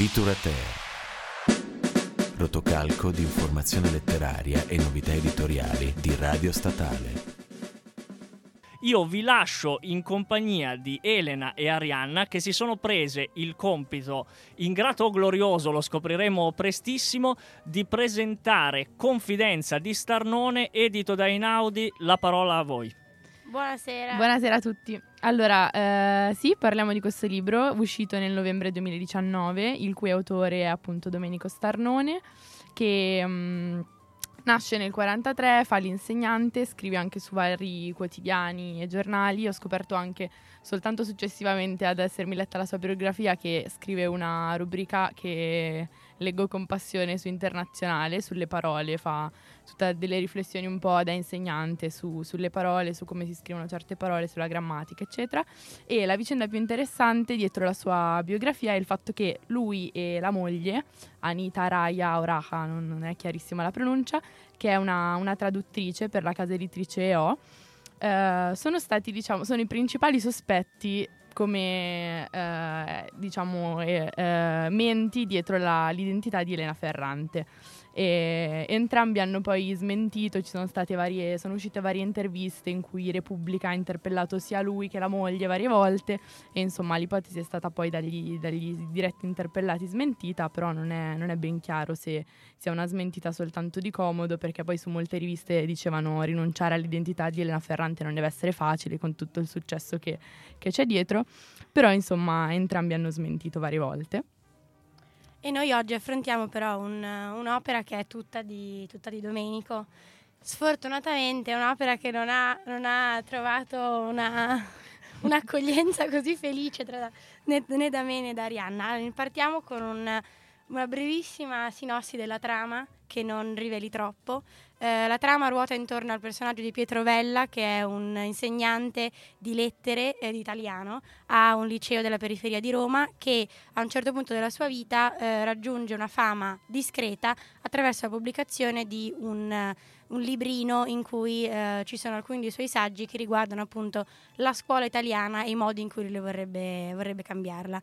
Literature. Rotocalco di informazione letteraria e novità editoriali di Radio Statale. Io vi lascio in compagnia di Elena e Arianna che si sono prese il compito, ingrato o glorioso, lo scopriremo prestissimo, di presentare Confidenza di Starnone, edito da Inaudi. La parola a voi. Buonasera. Buonasera a tutti. Allora, eh, sì, parliamo di questo libro uscito nel novembre 2019, il cui autore è appunto Domenico Starnone, che... Um, Nasce nel 1943, fa l'insegnante, scrive anche su vari quotidiani e giornali. Ho scoperto anche soltanto successivamente ad essermi letta la sua biografia che scrive una rubrica che leggo con passione su Internazionale, sulle parole, fa tutte delle riflessioni un po' da insegnante su, sulle parole, su come si scrivono certe parole, sulla grammatica, eccetera. E la vicenda più interessante dietro la sua biografia è il fatto che lui e la moglie, Anita Raya Oraha, non, non è chiarissima la pronuncia, che è una, una traduttrice per la casa editrice EO, eh, sono stati, diciamo, sono i principali sospetti come eh, diciamo eh, menti dietro la, l'identità di Elena Ferrante. E entrambi hanno poi smentito, sono varie, sono uscite varie interviste in cui Repubblica ha interpellato sia lui che la moglie varie volte e insomma l'ipotesi è stata poi dagli, dagli diretti interpellati smentita, però non è, non è, ben chiaro se sia una smentita soltanto di comodo perché poi su molte riviste dicevano rinunciare all'identità di Elena Ferrante non deve essere facile con tutto il successo che, che c'è dietro, però insomma entrambi hanno smentito varie volte. E noi oggi affrontiamo però un, un'opera che è tutta di, tutta di Domenico. Sfortunatamente è un'opera che non ha, non ha trovato una, un'accoglienza così felice tra, né, né, da me né da Arianna. Partiamo con un, una brevissima sinossi della trama che non riveli troppo. Eh, la trama ruota intorno al personaggio di Pietro Vella, che è un insegnante di lettere eh, di italiano a un liceo della periferia di Roma, che a un certo punto della sua vita eh, raggiunge una fama discreta attraverso la pubblicazione di un, un librino in cui eh, ci sono alcuni dei suoi saggi che riguardano appunto la scuola italiana e i modi in cui lui vorrebbe, vorrebbe cambiarla.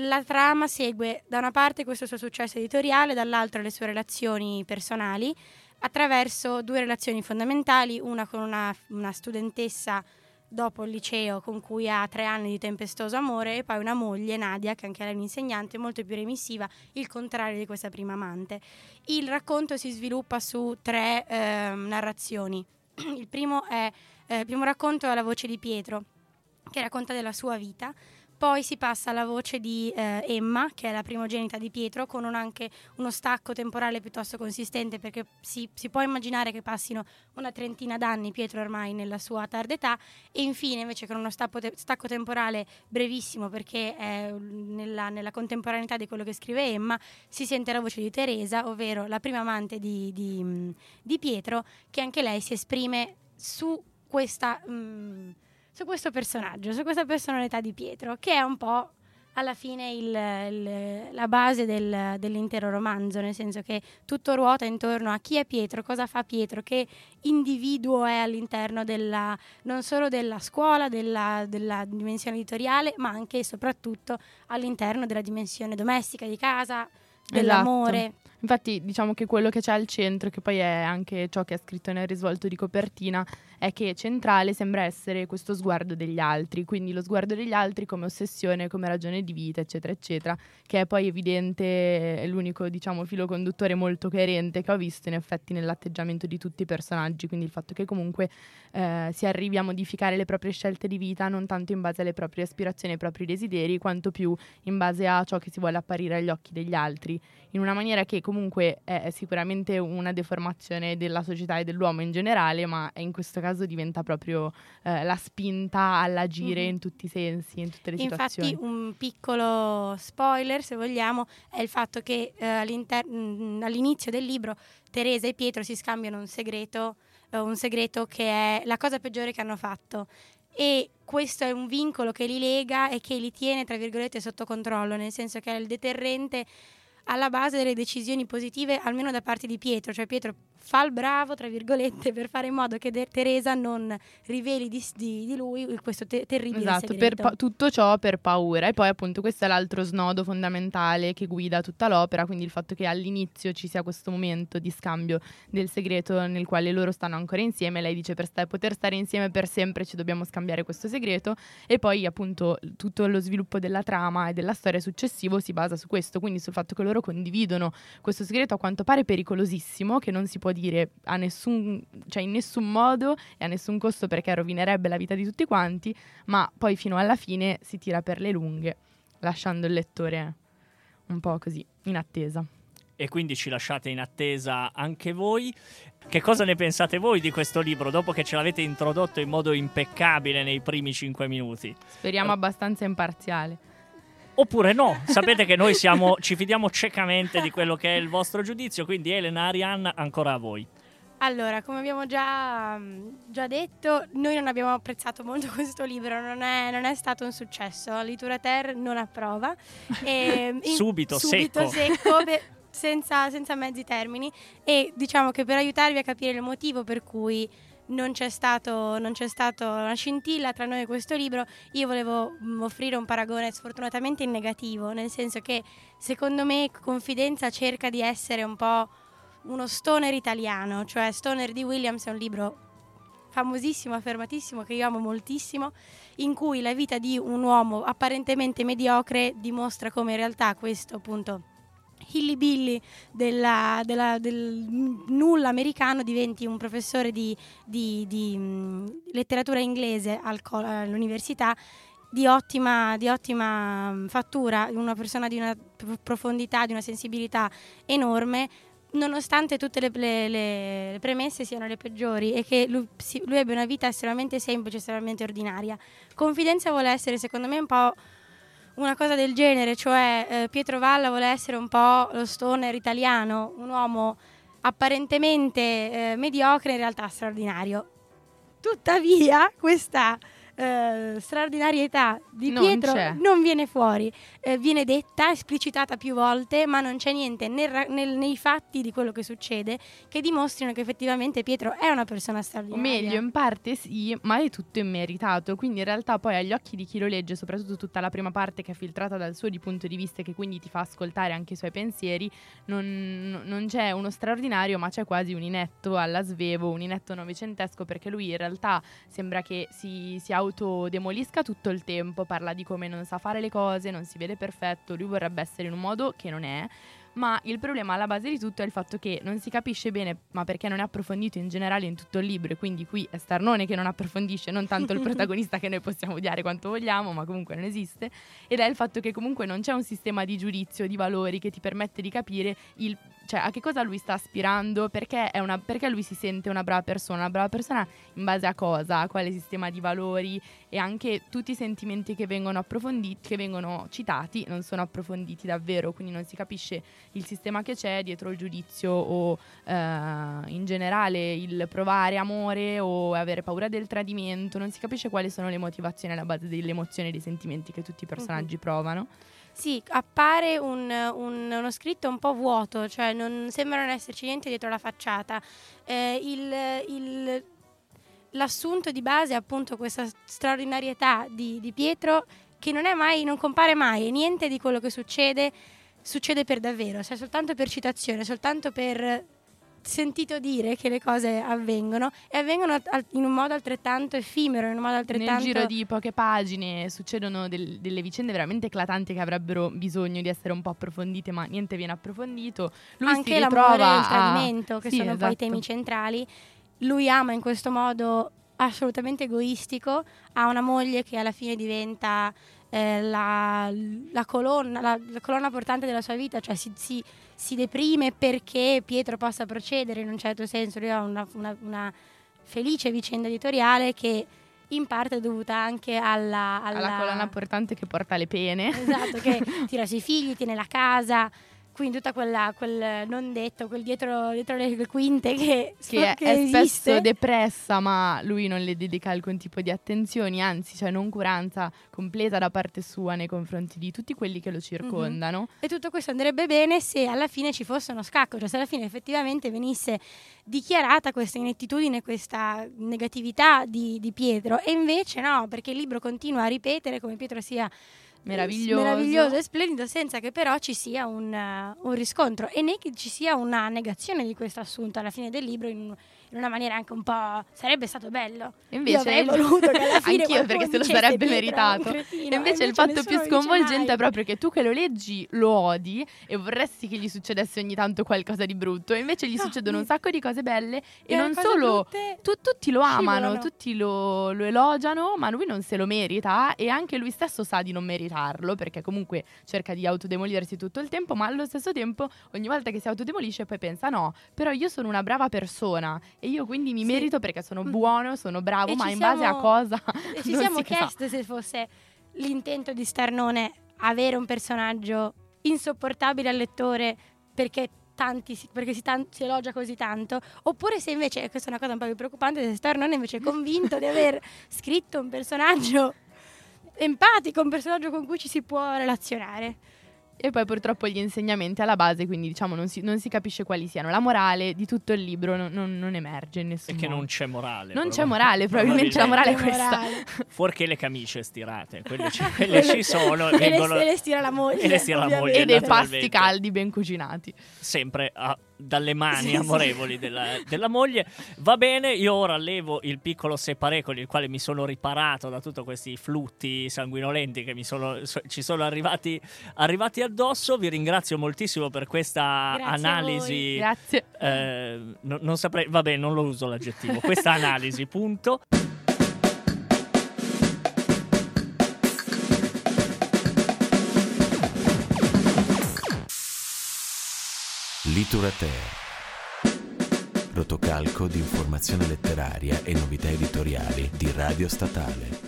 La trama segue da una parte questo suo successo editoriale, dall'altra le sue relazioni personali attraverso due relazioni fondamentali, una con una, una studentessa dopo il liceo con cui ha tre anni di tempestoso amore e poi una moglie, Nadia, che anche lei è un'insegnante molto più remissiva, il contrario di questa prima amante. Il racconto si sviluppa su tre eh, narrazioni. il, primo è, eh, il primo racconto è La voce di Pietro, che racconta della sua vita poi si passa alla voce di eh, Emma, che è la primogenita di Pietro, con un anche uno stacco temporale piuttosto consistente, perché si, si, può immaginare che passino una trentina d'anni Pietro ormai nella sua tarda età, e infine invece con uno te- stacco temporale brevissimo, perché è nella, nella, contemporaneità di quello che scrive Emma, si sente la voce di Teresa, ovvero la prima amante di, di, di Pietro, che anche lei si esprime su questa... Mh, su questo personaggio, su questa personalità di Pietro, che è un po' alla fine il, il, la base del, dell'intero romanzo, nel senso che tutto ruota intorno a chi è Pietro, cosa fa Pietro, che individuo è all'interno della, non solo della scuola, della, della dimensione editoriale, ma anche e soprattutto all'interno della dimensione domestica di casa, dell'amore. Esatto. Infatti diciamo che quello che c'è al centro, che poi è anche ciò che è scritto nel risvolto di copertina, è che centrale sembra essere questo sguardo degli altri, quindi lo sguardo degli altri come ossessione, come ragione di vita, eccetera, eccetera, che è poi evidente, è l'unico diciamo filo conduttore molto coerente che ho visto in effetti nell'atteggiamento di tutti i personaggi, quindi il fatto che comunque eh, si arrivi a modificare le proprie scelte di vita non tanto in base alle proprie aspirazioni ai propri desideri, quanto più in base a ciò che si vuole apparire agli occhi degli altri, in una maniera che comunque è sicuramente una deformazione della società e dell'uomo in generale, ma in questo caso diventa proprio eh, la spinta all'agire mm-hmm. in tutti i sensi, in tutte le Infatti, situazioni. Infatti un piccolo spoiler, se vogliamo, è il fatto che eh, mm, all'inizio del libro Teresa e Pietro si scambiano un segreto, eh, un segreto che è la cosa peggiore che hanno fatto e questo è un vincolo che li lega e che li tiene, tra virgolette, sotto controllo, nel senso che è il deterrente alla base delle decisioni positive, almeno da parte di Pietro, cioè Pietro fa il bravo, tra virgolette, per fare in modo che De- Teresa non riveli di, di, di lui questo te- terribile Esatto, segreto. pa- tutto ciò per paura. E poi appunto questo è l'altro snodo fondamentale che guida tutta l'opera, quindi il fatto che all'inizio ci sia questo momento di scambio del segreto nel quale loro stanno ancora insieme. Lei dice per sta- poter stare insieme per sempre ci dobbiamo scambiare questo segreto e poi appunto tutto lo sviluppo della trama e della storia successivo si basa su questo, quindi sul fatto che loro condividono questo segreto a quanto pare pericolosissimo che non si può dire a nessun, cioè in nessun modo e a nessun costo perché rovinerebbe la vita di tutti quanti, ma poi fino alla fine si tira per le lunghe, lasciando il lettore un po' così in attesa. E quindi ci lasciate in attesa anche voi. Che cosa ne pensate voi di questo libro dopo che ce l'avete introdotto in modo impeccabile nei primi cinque minuti? Speriamo abbastanza imparziale. Oppure no, sapete che noi siamo, ci fidiamo ciecamente di quello che è il vostro giudizio, quindi Elena, Arianna, ancora a voi. Allora, come abbiamo già, già, detto, noi non abbiamo apprezzato molto questo libro, non è, non è stato un successo. Litura Ter non approva. E subito, subito, secco. secco beh, senza, senza mezzi termini. E diciamo che per aiutarvi a capire il motivo per cui non c'è, stato, non c'è stata una scintilla tra noi e questo libro, io volevo mh, offrire un paragone sfortunatamente in negativo, nel senso che secondo me Confidenza cerca di essere un po' uno stoner italiano, cioè Stoner di Williams è un libro famosissimo, affermatissimo, che io amo moltissimo, in cui la vita di un uomo apparentemente mediocre dimostra come in realtà questo appunto Hilly della, della, del nulla americano diventi un professore di, di, di mh, letteratura inglese al, all'università di ottima, di ottima fattura, una persona di una profondità, di una sensibilità enorme, nonostante tutte le, le, le, premesse siano le peggiori e che lui, lui abbia una vita estremamente semplice, estremamente ordinaria. Confidenza vuole essere, secondo me, un po' una cosa del genere, cioè eh, Pietro Valla vuole essere un po' lo stoner italiano, un uomo apparentemente eh, mediocre, in realtà straordinario. Tuttavia, questa eh, straordinarietà di Non Pietro c'è. non viene fuori, Eh, viene detta, esplicitata più volte, ma non c'è niente nel ra- nel- nei fatti di quello che succede che dimostrino che effettivamente Pietro è una persona O straordinaria. meglio, in parte sì, ma è tutto immeritato. Quindi in realtà poi agli occhi di chi lo legge, soprattutto tutta la prima parte che è filtrata dal suo di punto di vista e che quindi ti fa ascoltare anche i suoi pensieri, non, non c'è uno straordinario, ma c'è quasi un inetto alla svevo, un inetto novecentesco, perché lui in realtà sembra che si, si autodemolisca tutto il tempo, parla di come non sa fare le cose, non si vede perfetto, lui vorrebbe essere in un modo che non è. Ma il problema alla base di tutto è il fatto che non si capisce bene, ma perché non è approfondito in generale in tutto il libro, e quindi qui è Starnone che non approfondisce, non tanto il protagonista che noi possiamo odiare quanto vogliamo, ma comunque non esiste, ed è il fatto che comunque non c'è un sistema di giudizio, di valori che ti permette di capire il, cioè, a che cosa lui sta aspirando, perché, è una, perché lui si sente una brava persona, una brava persona in base a cosa, a quale sistema di valori? E anche tutti i sentimenti che vengono approfonditi, che vengono citati, non sono approfonditi davvero, quindi non si capisce il sistema che c'è dietro il giudizio o eh, in generale il provare amore o avere paura del tradimento, non si capisce quali sono le motivazioni alla base delle emozioni e dei sentimenti che tutti i personaggi provano. Sì, appare un- un- uno scritto un po' vuoto, cioè non sembra non esserci niente dietro la facciata. Eh, il- il- l'assunto di base è appunto questa straordinarietà di, di Pietro che non mai, non compare mai e niente di quello che succede succede per davvero, cioè soltanto per citazione, soltanto per sentito dire che le cose avvengono e avvengono in un modo altrettanto effimero, in un modo Nel altrettanto giro di poche pagine succedono del- delle vicende veramente eclatanti che avrebbero bisogno di essere un po' approfondite, ma niente viene approfondito. Lui anche si l'amore e il a- tradimento, che Sì, sono poi i esatto. temi centrali. Lui ama in questo modo assolutamente egoistico, ha una moglie che alla fine diventa eh, la, la colonna, la, la colonna portante della sua vita, cioè si, si- si deprime perché Pietro possa procedere in un certo senso. Lui ha una, una- una felice vicenda editoriale che in parte è dovuta anche alla, alla- alla colonna portante che porta le pene. Esatto, che tira sui figli, tiene la casa. Quindi tutta quella, quel non detto, quel dietro, dietro le quinte che, che, che è spesso depressa, ma lui non le dedica alcun tipo di attenzioni, anzi c'è noncuranza completa da parte sua nei confronti di tutti quelli che lo circondano. E tutto questo andrebbe bene se alla fine ci fosse uno scacco, cioè se alla fine effettivamente venisse dichiarata questa inettitudine, questa negatività di, di Pietro. E invece no, perché il libro continua a ripetere come Pietro sia Meraviglioso. meraviglioso e splendido senza che però ci sia un, uh, un riscontro e né che ci sia una negazione di questo assunto alla fine del libro in, in una maniera anche un po' sarebbe stato bello E invece io avrei voluto che alla fine anch'io perché se lo sarebbe meritato. E invece il fatto più sconvolgente è proprio che tu che lo leggi lo odi e vorresti che gli succedesse ogni tanto qualcosa di brutto. E invece gli No, succedono mi- un sacco di cose belle e le non solo tu- tutti lo amano, scivolano. tutti lo, lo elogiano, ma lui non se lo merita e anche lui stesso sa di non meritarlo perché comunque cerca di autodemolirsi tutto il tempo, ma allo stesso tempo ogni volta che si autodemolisce poi pensa no, però io sono una brava persona e io quindi mi Sì. merito perché sono Mm. buono, sono bravo, E ma in base a siamo- cosa? E ci siamo si sa. chieste se fosse l'intento di Starnone avere un personaggio insopportabile al lettore perché, tanti perché si, tan- si elogia così tanto, oppure se invece, questa è una cosa un po' più preoccupante, se Starnone invece è convinto di aver scritto un personaggio empatico, un personaggio con cui ci si può relazionare. E poi purtroppo gli insegnamenti alla base, quindi diciamo non si, non si capisce quali siano. La morale di tutto il libro non, non- non emerge in E nessun che modo. non c'è morale. Non c'è morale, probabilmente la morale è questa. Fuorché le camicie stirate, quelle ci, quelle ci sono. e, le, vengono e le stira la moglie. e le stira la moglie. E dei pasti caldi ben cucinati. sempre a- dalle mani Sì, sì. amorevoli della, della moglie. Va bene, io ora levo il piccolo separé con il quale mi sono riparato da tutti questi flutti sanguinolenti che mi sono, so- ci sono arrivati, arrivati addosso. Vi ringrazio moltissimo per questa Grazie analisi. Grazie. eh, no- non saprei, vabbè, non lo uso l'aggettivo. Questa analisi, punto. Literature. Rotocalco di informazione letteraria e novità editoriali di Radio Statale.